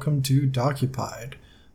welcome to Dokupied,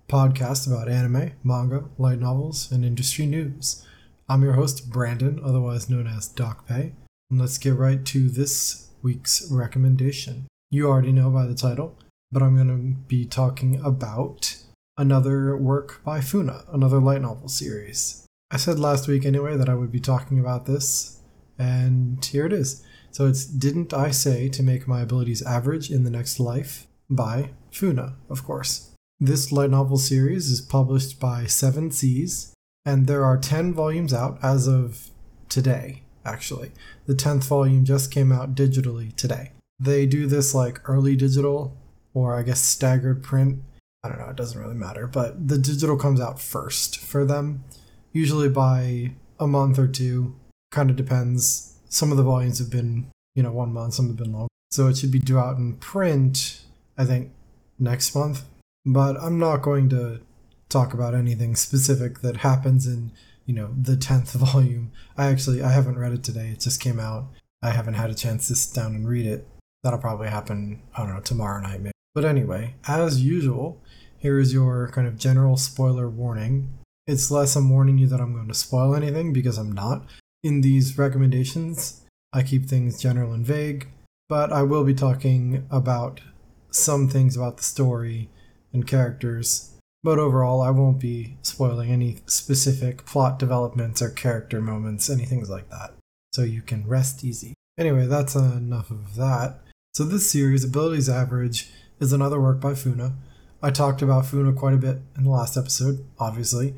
podcast about anime, manga, light novels, and industry news. I'm your host, Brandon, otherwise known as Dokupe, and let's get right to this week's recommendation. You already know by the title, but I'm going to be talking about another work by Funa, another light novel series. I said last week anyway that I would be talking about this, and here it is. So it's Didn't I Say to Make My Abilities Average in the Next Life by Funa, of course. This light novel series is published by Seven Seas, and there are 10 volumes out as of today, actually. The 10th volume just came out digitally today. They do this like early digital, or I guess staggered print. I don't know, it doesn't really matter, but the digital comes out first for them, usually by a month or two. Kind of depends some of the volumes have been, you know, one month, some have been longer. So it should be due out in print, I think, next month. But I'm not going to talk about anything specific that happens in, you know, the 10th volume. I actually, I haven't read it today. It just came out. I haven't had a chance to sit down and read it. That'll probably happen, I don't know, tomorrow night maybe. But anyway, as usual, here is your kind of general spoiler warning. It's less I'm warning you that I'm going to spoil anything because I'm not. In these recommendations, I keep things general and vague, but I will be talking about some things about the story and characters. But overall, I won't be spoiling any specific plot developments or character moments, anything like that. So you can rest easy. Anyway, that's enough of that. So, this series, Abilities Average, is another work by Funa. I talked about Funa quite a bit in the last episode, obviously,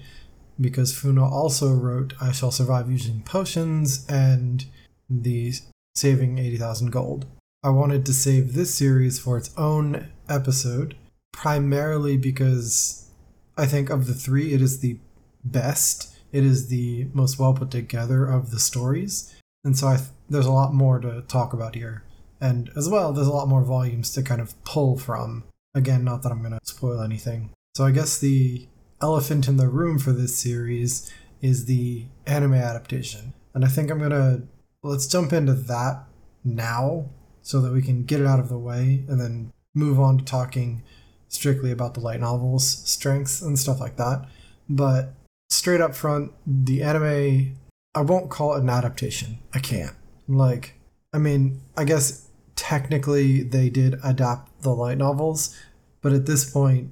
because Funa also wrote I Shall Survive Using Potions and the Saving 80,000 Gold. I wanted to save this series for its own episode, primarily because I think of the three, it is the best. It is the most well put together of the stories. And so th- there's a lot more to talk about here. And as well, there's a lot more volumes to kind of pull from. Again, not that I'm going to spoil anything. So I guess the elephant in the room for this series is the anime adaptation. And I think I'm going to let's jump into that now so that we can get it out of the way and then move on to talking strictly about the light novels, strengths, and stuff like that. But straight up front, the anime, I won't call it an adaptation. I can't. Like, I mean, I guess technically they did adapt the light novels, but at this point,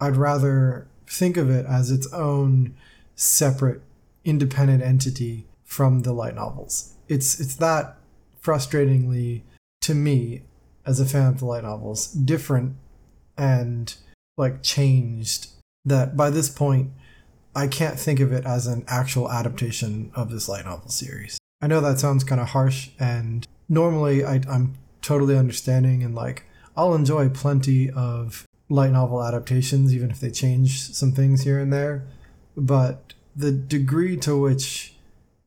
I'd rather think of it as its own separate independent entity from the light novels. It's it's that frustratingly to me as a fan of the light novels different and like changed that by this point I can't think of it as an actual adaptation of this light novel series. I know that sounds kind of harsh and normally I, I'm totally understanding and like I'll enjoy plenty of light novel adaptations, even if they change some things here and there. But the degree to which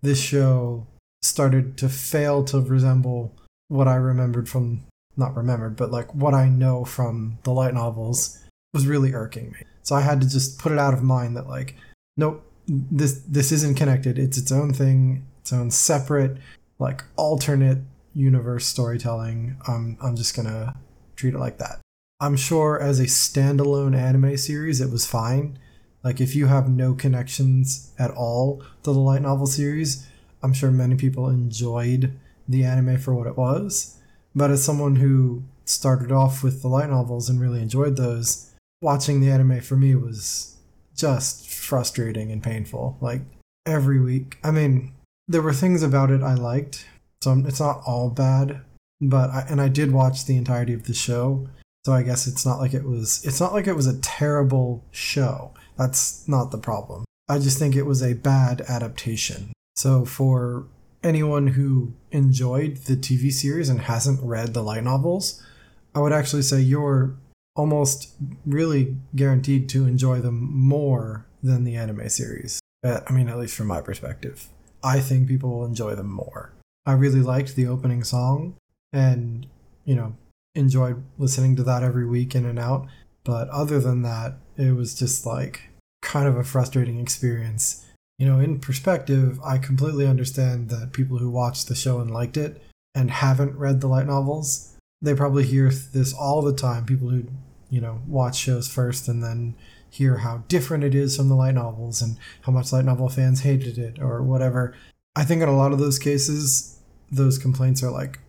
this show started to fail to resemble what I remembered from, not remembered, but like what I know from the light novels was really irking me. So I had to just put it out of mind that, like, nope, this this isn't connected. It's its own thing, its own separate, like alternate universe storytelling. I'm I'm just gonna treat it like that. I'm sure as a standalone anime series, it was fine. Like, if you have no connections at all to the light novel series, I'm sure many people enjoyed the anime for what it was. But as someone who started off with the light novels and really enjoyed those, watching the anime for me was just frustrating and painful. Like, every week. I mean, there were things about it I liked, so it's not all bad. But I, and I did watch the entirety of the show, so I guess it's not like it was it's not like it was a terrible show. That's not the problem. I just think it was a bad adaptation. So for anyone who enjoyed the TV series and hasn't read the light novels, I would actually say you're almost really guaranteed to enjoy them more than the anime series. Uh, I mean, at least from my perspective. I think people will enjoy them more. I really liked the opening song, and, you know, enjoyed listening to that every week in and out. But other than that, it was just like kind of a frustrating experience. You know, in perspective, I completely understand that people who watched the show and liked it and haven't read the light novels, they probably hear this all the time. People who you know, watch shows first and then hear how different it is from the light novels and how much light novel fans hated it or whatever. I think in a lot of those cases, those complaints are like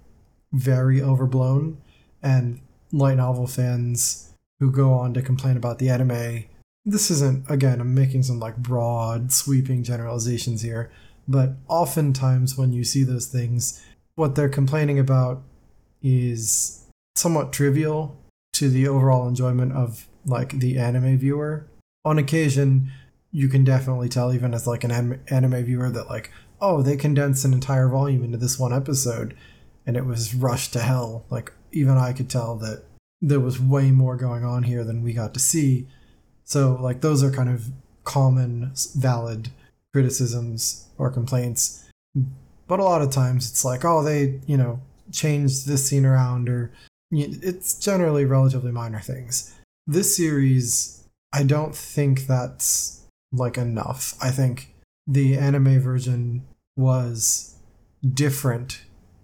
very overblown, and light novel fans who go on to complain about the anime. This isn't, again, I'm making some like broad, sweeping generalizations here, but oftentimes when you see those things, what they're complaining about is somewhat trivial to the overall enjoyment of like the anime viewer. On occasion, you can definitely tell, even as like an anime viewer, that like, oh, they condensed an entire volume into this one episode, and it was rushed to hell. Like even I could tell that there was way more going on here than we got to see. So like those are kind of common, valid criticisms or complaints. But a lot of times it's like, oh, they you know changed this scene around, or it's generally relatively minor things this series, I don't think that's like enough. I think the anime version was different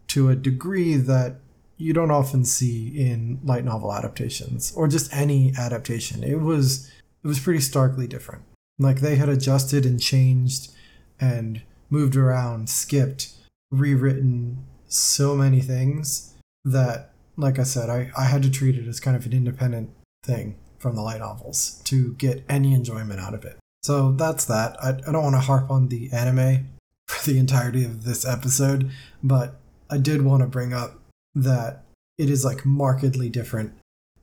to a degree that you don't often see in light novel adaptations or just any adaptation. It was it was pretty starkly different. Like they had adjusted and changed and moved around, skipped, rewritten so many things that like I said, I, I had to treat it as kind of an independent thing from the light novels to get any enjoyment out of it. So that's that. I, I don't want to harp on the anime for the entirety of this episode, but I did want to bring up that it is like markedly different.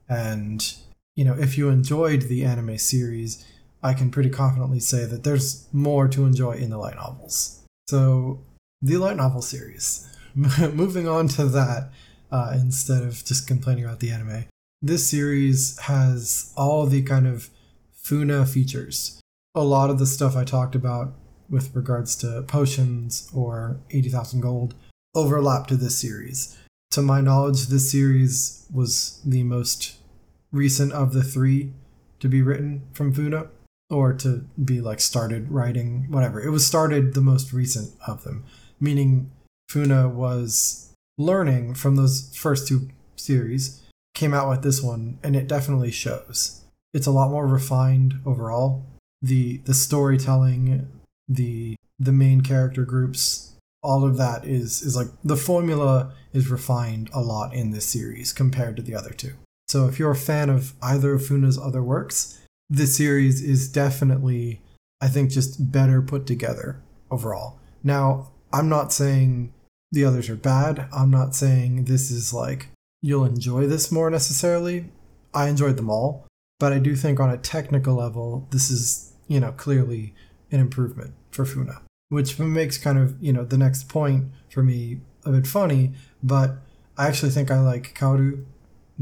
And, you know, if you enjoyed the anime series, I can pretty confidently say that there's more to enjoy in the light novels. So, the light novel series. Moving on to that, uh, instead of just complaining about the anime this series has all the kind of Funa features. A lot of the stuff I talked about with regards to potions or 80,000 gold overlap to this series. To my knowledge, this series was the most recent of the three to be written from Funa or to be like started writing, whatever. It was started the most recent of them, meaning Funa was learning from those first two series came out with this one, and it definitely shows. It's a lot more refined overall. The the storytelling, the the main character groups, all of that is is like the formula is refined a lot in this series compared to the other two. So if you're a fan of either of Funa's other works, this series is definitely I think just better put together overall. Now, I'm not saying the others are bad. I'm not saying this is like you'll enjoy this more necessarily. I enjoyed them all, but I do think on a technical level, this is, you know, clearly an improvement for Funa, which makes kind of, you know, the next point for me a bit funny, but I actually think I like Kaoru,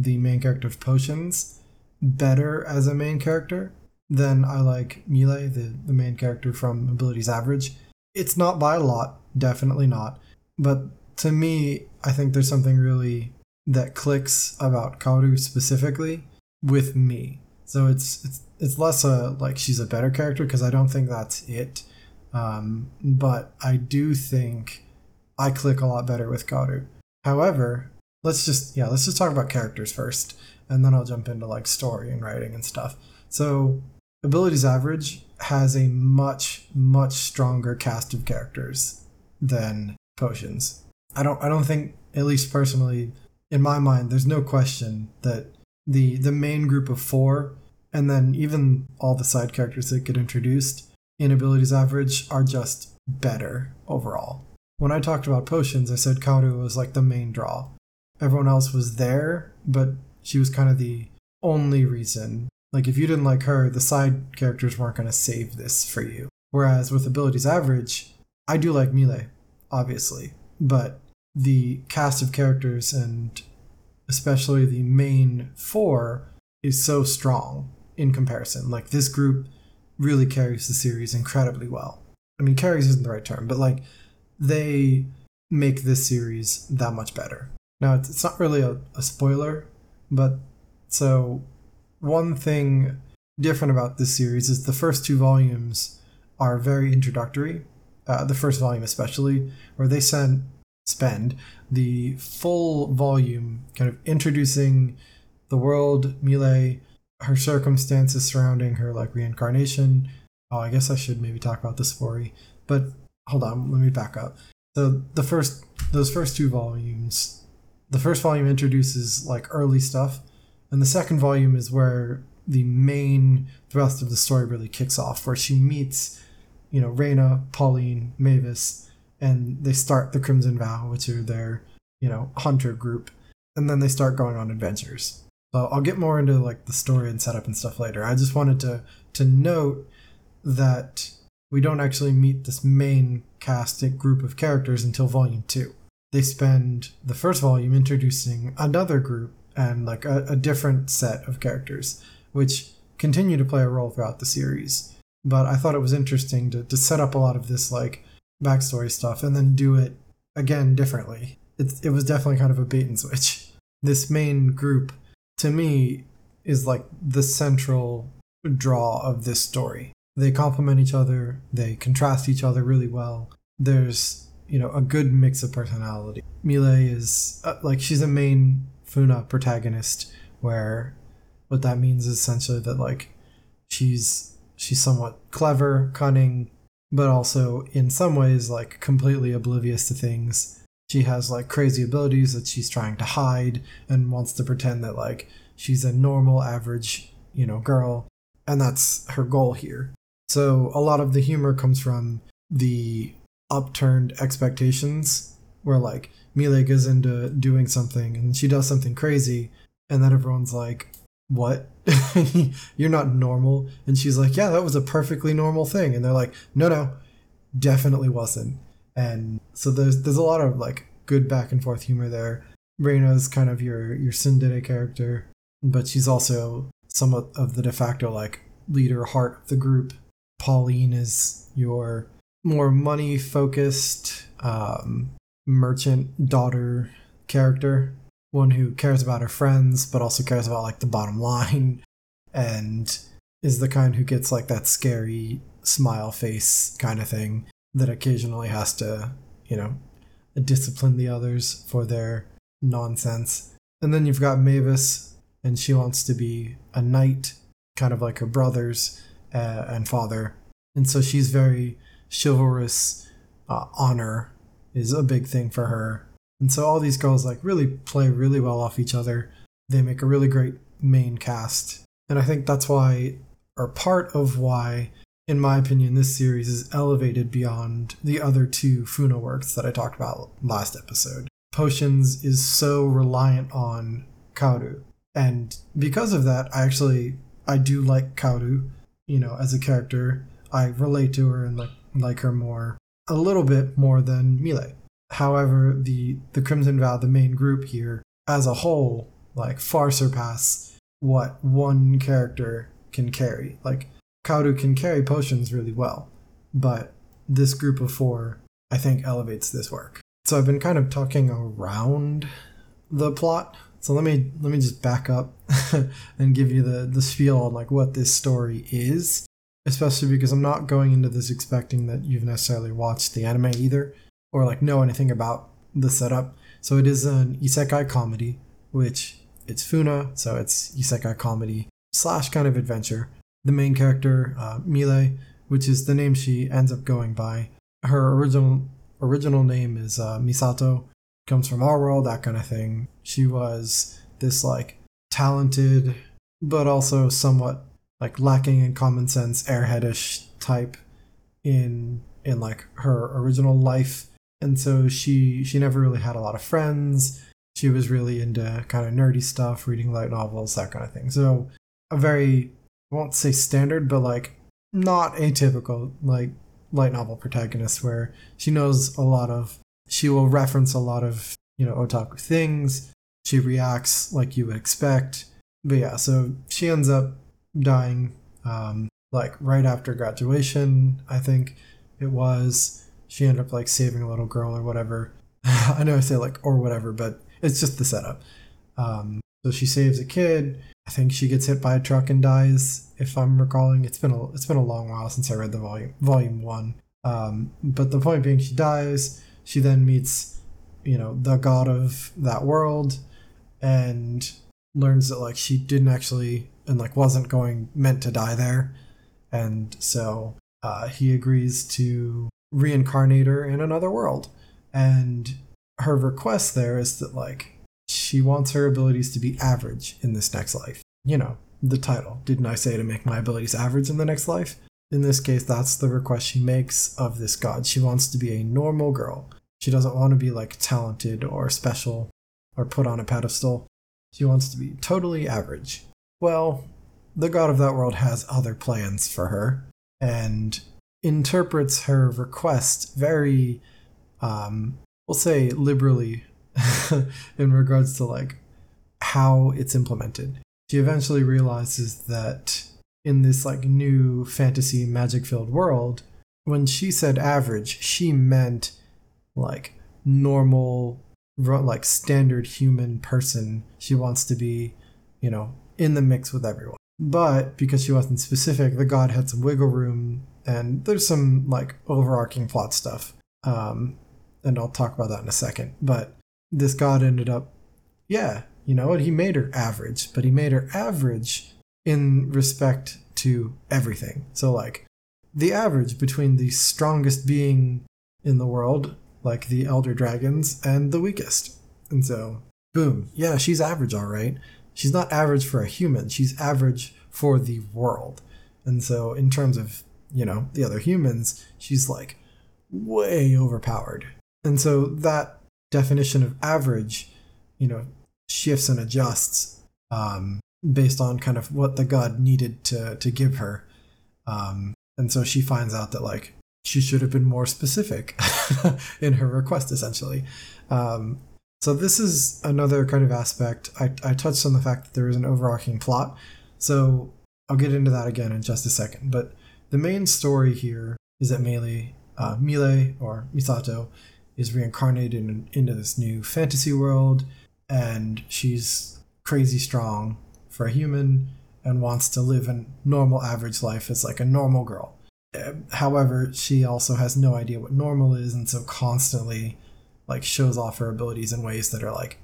the main character of Potions, better as a main character than I like Mile, the, the main character from Abilities Average. It's not by a lot, definitely not, but to me, I think there's something really that clicks about Kaoru specifically with me. So it's it's it's less a like she's a better character because I don't think that's it. Um, but I do think I click a lot better with Kaoru. However, let's just yeah, let's just talk about characters first, and then I'll jump into like story and writing and stuff. So abilities average has a much much stronger cast of characters than potions. I don't I don't think at least personally in my mind, there's no question that the the main group of four, and then even all the side characters that get introduced in abilities average are just better overall. When I talked about potions, I said Kaoru was like the main draw. Everyone else was there, but she was kind of the only reason. Like if you didn't like her, the side characters weren't going to save this for you. Whereas with abilities average, I do like Mile, obviously, but the cast of characters and especially the main four is so strong in comparison. Like this group really carries the series incredibly well. I mean, carries isn't the right term, but like they make this series that much better. Now, it's, it's not really a, a spoiler, but so one thing different about this series is the first two volumes are very introductory. Uh, the first volume, especially, where they send spend the full volume kind of introducing the world, Mile, her circumstances surrounding her like reincarnation. Oh, I guess I should maybe talk about the story, but hold on, let me back up. So the first, those first two volumes, the first volume introduces like early stuff, and the second volume is where the main thrust of the story really kicks off, where she meets, you know, Reina, Pauline, Mavis, and they start the Crimson Vow, which are their, you know, hunter group, and then they start going on adventures. So I'll get more into like the story and setup and stuff later. I just wanted to to note that we don't actually meet this main cast group of characters until volume two. They spend the first volume introducing another group and like a, a different set of characters which continue to play a role throughout the series. But I thought it was interesting to, to set up a lot of this like backstory stuff and then do it again differently. It, it was definitely kind of a bait and switch. This main group, to me, is like the central draw of this story. They complement each other, they contrast each other really well. There's, you know, a good mix of personality. Mile is uh, like she's a main Funa protagonist where what that means is essentially that like she's she's somewhat clever, cunning, but also in some ways like completely oblivious to things. She has like crazy abilities that she's trying to hide and wants to pretend that like she's a normal average, you know, girl, and that's her goal here. So a lot of the humor comes from the upturned expectations where like Mile goes into doing something and she does something crazy and then everyone's like, what? You're not normal. And she's like, yeah, that was a perfectly normal thing. And they're like, no, no, definitely wasn't. And so there's there's a lot of like good back and forth humor there. Reina's kind of your your tsundere character, but she's also somewhat of the de facto like leader heart of the group. Pauline is your more money focused um, merchant daughter character one who cares about her friends but also cares about like the bottom line and is the kind who gets like that scary smile face kind of thing that occasionally has to, you know, discipline the others for their nonsense. And then you've got Mavis, and she wants to be a knight, kind of like her brothers uh, and father. And so she's very chivalrous. Uh, honor is a big thing for her. And so all these girls like really play really well off each other. They make a really great main cast. And I think that's why, or part of why, in my opinion, this series is elevated beyond the other two Funa works that I talked about last episode. Potions is so reliant on Kaoru. And because of that, I actually I do like Kaoru, you know, as a character. I relate to her and like like her more a little bit more than Mile. However, the the Crimson Vow, the main group here, as a whole, like far surpass what one character can carry. Like Kaoru can carry potions really well, but this group of four, I think, elevates this work. So I've been kind of talking around the plot. So let me let me just back up and give you the the spiel on like what this story is, especially because I'm not going into this expecting that you've necessarily watched the anime either or like know anything about the setup. So it is an isekai comedy, which it's Funa, so it's isekai comedy slash kind of adventure. The main character, uh, Mile, which is the name she ends up going by. Her original original name is uh, Misato, comes from our world, that kind of thing. She was this like talented, but also somewhat like lacking in common sense, airheadish type in in like her original life. And so she she never really had a lot of friends. She was really into kind of nerdy stuff reading light novels that kind of thing. So a very i won't say standard but like not atypical like light novel protagonist where she knows a lot of she will reference a lot of you know otaku things. She reacts like you would expect. But yeah so she ends up dying um like right after graduation i think it was she ended up like saving a little girl or whatever. I know I say like or whatever, but it's just the setup. Um, so she saves a kid. I think she gets hit by a truck and dies. If I'm recalling, it's been a it's been a long while since I read the volume volume one. Um, but the point being, she dies. She then meets, you know, the god of that world, and learns that like she didn't actually and like wasn't going meant to die there, and so uh, he agrees to reincarnate her in another world, and her request there is that like she wants her abilities to be average in this next life. You know, the title. Didn't I say to make my abilities average in the next life? In this case, that's the request she makes of this god. She wants to be a normal girl. She doesn't want to be like talented or special or put on a pedestal. She wants to be totally average. Well, the god of that world has other plans for her and interprets her request very, um, we'll say liberally in regards to like how it's implemented. She eventually realizes that in this like new fantasy magic filled world, when she said average, she meant like normal like standard human person. She wants to be, you know, in the mix with everyone. But because she wasn't specific, the god had some wiggle room and there's some like overarching plot stuff. Um and I'll talk about that in a second. But this god ended up yeah, you know what? He made her average, but he made her average in respect to everything. So like the average between the strongest being in the world like the elder dragons, and the weakest. And so, boom, yeah, she's average, all right. She's not average for a human, she's average for the world. And so, in terms of, you know, the other humans, she's like way overpowered. And so, that definition of average, you know, shifts and adjusts um, based on kind of what the god needed to, to give her. Um, and so she finds out that, like, she should have been more specific in her request, essentially. Um, so this is another kind of aspect. I, I touched on the fact that there is an overarching plot. So I'll get into that again in just a second. But the main story here is that Mile, uh, or Misato is reincarnated in, into this new fantasy world, and she's crazy strong for a human and wants to live a normal average life as like a normal girl however, she also has no idea what normal is, and so constantly like shows off her abilities in ways that are like,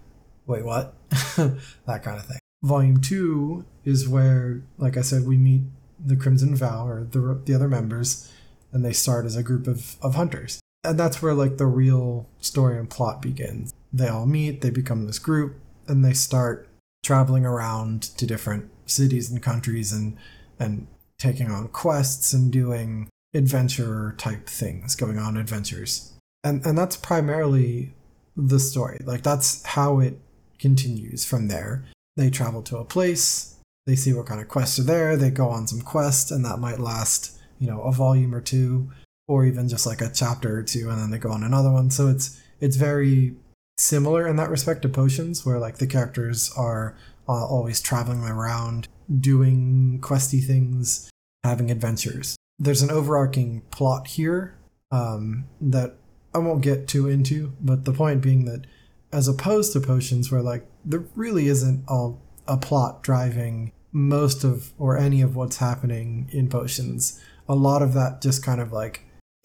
wait, what? that kind of thing. Volume two is where, like I said, we meet the Crimson Vow or the the other members, and they start as a group of of hunters, and that's where like the real story and plot begins. They all meet, they become this group, and they start traveling around to different cities and countries and and taking on quests and doing adventure type things, going on adventures. And and that's primarily the story. Like that's how it continues from there. They travel to a place, they see what kind of quests are there, they go on some quests, and that might last, you know, a volume or two, or even just like a chapter or two, and then they go on another one. So it's it's very similar in that respect to potions, where like the characters are uh, always traveling around doing questy things, having adventures. There's an overarching plot here um, that I won't get too into, but the point being that as opposed to potions, where like there really isn't a, a plot driving most of or any of what's happening in potions, a lot of that just kind of like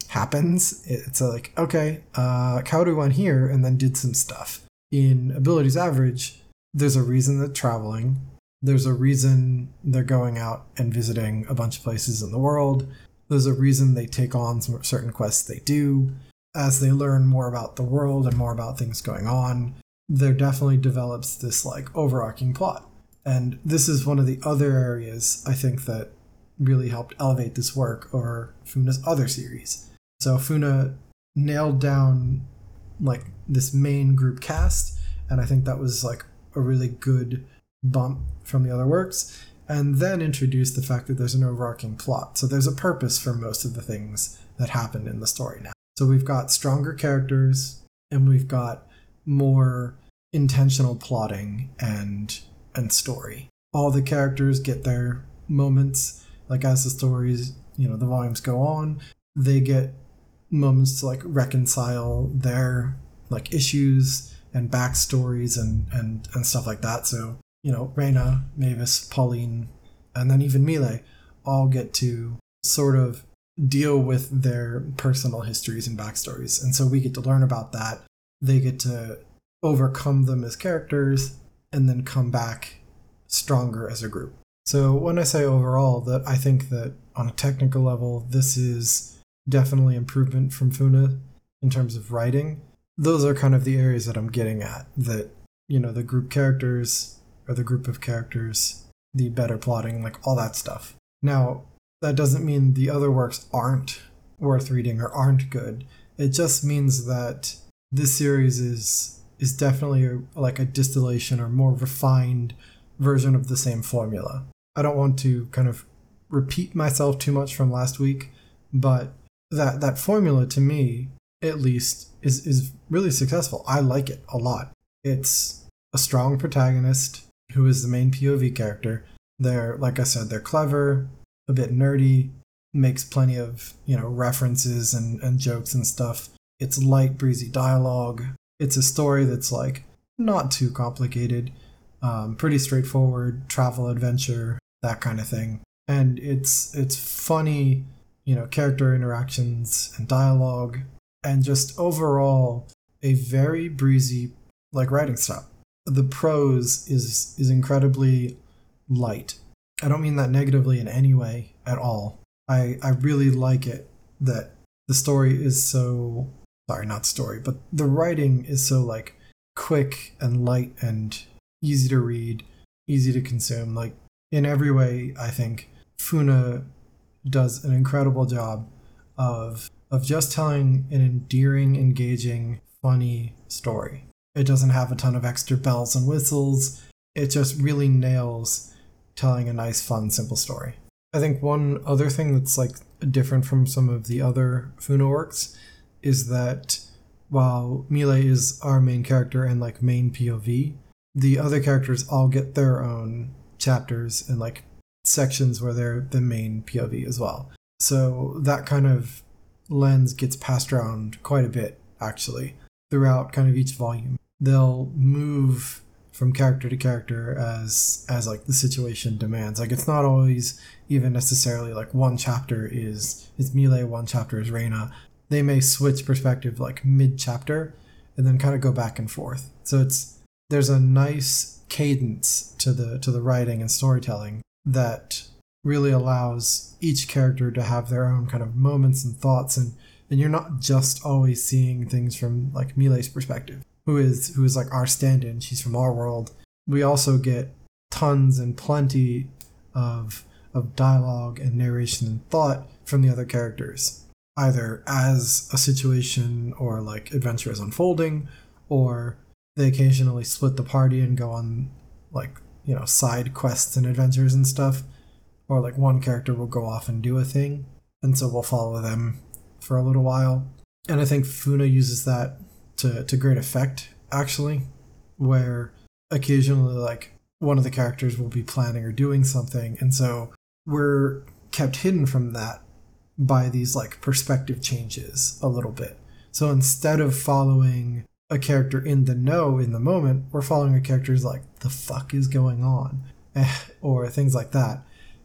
happens. It's like, okay, uh, Kaoru went here and then did some stuff. In Abilities Average, there's a reason that traveling there's a reason they're going out and visiting a bunch of places in the world. There's a reason they take on some certain quests they do. As they learn more about the world and more about things going on, there definitely develops this like overarching plot. And this is one of the other areas I think that really helped elevate this work over Funa's other series. So Funa nailed down like this main group cast, and I think that was like a really good bump from the other works, and then introduced the fact that there's an overarching plot. So there's a purpose for most of the things that happen in the story now. So we've got stronger characters, and we've got more intentional plotting and and story. All the characters get their moments, like as the stories, you know, the volumes go on, they get moments to like reconcile their like issues and backstories and and and stuff like that. So you know, Reina, Mavis, Pauline, and then even Mile all get to sort of deal with their personal histories and backstories. And so we get to learn about that. They get to overcome them as characters and then come back stronger as a group. So when I say overall that I think that on a technical level this is definitely improvement from Funa in terms of writing. Those are kind of the areas that I'm getting at that you know the group characters or the group of characters, the better plotting, like all that stuff. Now, that doesn't mean the other works aren't worth reading or aren't good. It just means that this series is is definitely a, like a distillation or more refined version of the same formula. I don't want to kind of repeat myself too much from last week, but that that formula to me at least is is really successful. I like it a lot. It's a strong protagonist who is the main POV character. They're like I said, they're clever, a bit nerdy, makes plenty of, you know, references and, and jokes and stuff. It's light, breezy dialogue. It's a story that's like not too complicated, um, pretty straightforward, travel adventure, that kind of thing. And it's it's funny you know, character interactions and dialogue, and just overall a very breezy like writing style. The prose is is incredibly light. I don't mean that negatively in any way at all. I I really like it that the story is so sorry, not story, but the writing is so like quick and light and easy to read, easy to consume. Like in every way, I think Funa does an incredible job of of just telling an endearing, engaging, funny story. It doesn't have a ton of extra bells and whistles. It just really nails telling a nice, fun, simple story. I think one other thing that's like different from some of the other Funa works is that while Mile is our main character and like main POV, the other characters all get their own chapters and like sections where they're the main POV as well. So that kind of lens gets passed around quite a bit, actually, throughout kind of each volume. They'll move from character to character as as like the situation demands. Like it's not always even necessarily like one chapter is is Mile, one chapter is Reina. They may switch perspective like mid chapter and then kind of go back and forth. So it's there's a nice cadence to the to the writing and storytelling that really allows each character to have their own kind of moments and thoughts and and you're not just always seeing things from like Mile's perspective, who is who is like our stand-in. She's from our world. We also get tons and plenty of of dialogue and narration and thought from the other characters, either as a situation or like adventure is unfolding, or they occasionally split the party and go on like you know, side quests and adventures and stuff. Or like one character will go off and do a thing, and so we'll follow them for a little while. And I think Funa uses that to, to great effect, actually, where occasionally, like, one of the characters will be planning or doing something, and so we're kept hidden from that by these, like, perspective changes a little bit. So instead of following a character in the know in the moment, we're following a character's like, the fuck is going on? Eh, or things like that.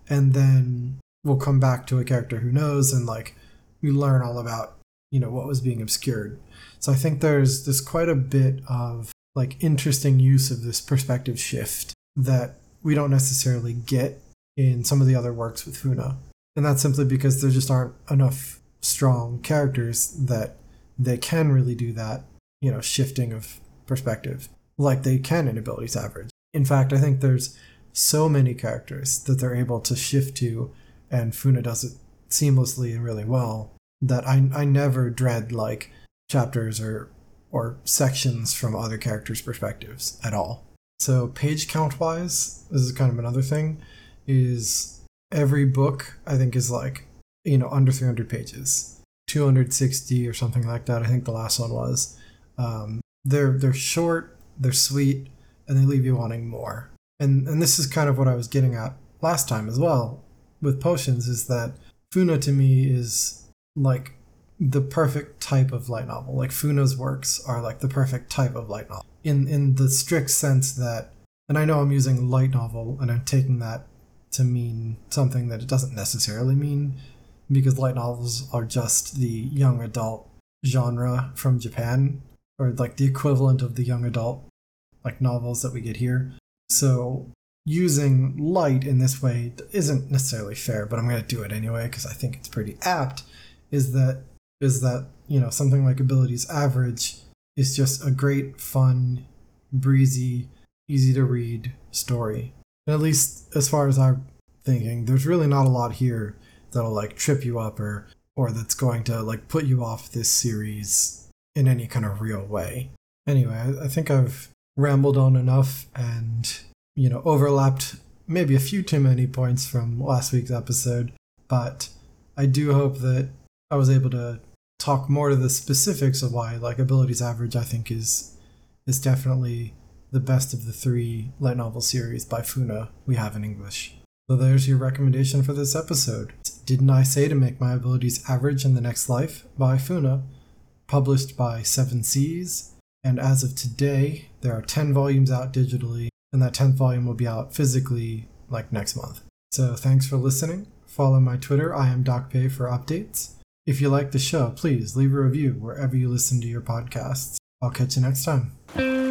And then we'll come back to a character who knows and like we learn all about, you know, what was being obscured. So I think there's there's quite a bit of like interesting use of this perspective shift that we don't necessarily get in some of the other works with Funa. And that's simply because there just aren't enough strong characters that they can really do that you know, shifting of perspective like they can in Abilities Average. In fact, I think there's so many characters that they're able to shift to, and Funa does it seamlessly and really well that I, I never dread like chapters or or sections from other characters' perspectives at all. So page count wise, this is kind of another thing, is every book I think is like, you know, under 300 pages. 260 or something like that. I think the last one was. Um, they're they're short, they're sweet, and they leave you wanting more. And and this is kind of what I was getting at last time as well with potions is that Funa to me is like the perfect type of light novel. Like Funa's works are like the perfect type of light novel in in the strict sense that and I know I'm using light novel and I'm taking that to mean something that it doesn't necessarily mean because light novels are just the young adult genre from Japan or like the equivalent of the young adult like novels that we get here. So using light in this way isn't necessarily fair, but I'm going to do it anyway because I think it's pretty apt. Is that is that you know something like abilities average is just a great, fun, breezy, easy to read story. And at least as far as I'm thinking, there's really not a lot here that'll like trip you up or or that's going to like put you off this series in any kind of real way. Anyway, I, I think I've rambled on enough and you know overlapped maybe a few too many points from last week's episode, but I do hope that I was able to talk more to the specifics of why like abilities average I think is is definitely the best of the three light novel series by Funa we have in English. So there's your recommendation for this episode. Didn't I Say to Make My Abilities Average in the Next Life by Funa, published by Seven Seas. And as of today, there are 10 volumes out digitally, and that 10th volume will be out physically like next month. So thanks for listening. Follow my Twitter, I am Dokupe, for updates. If you like the show, please leave a review wherever you listen to your podcasts. I'll catch you next time.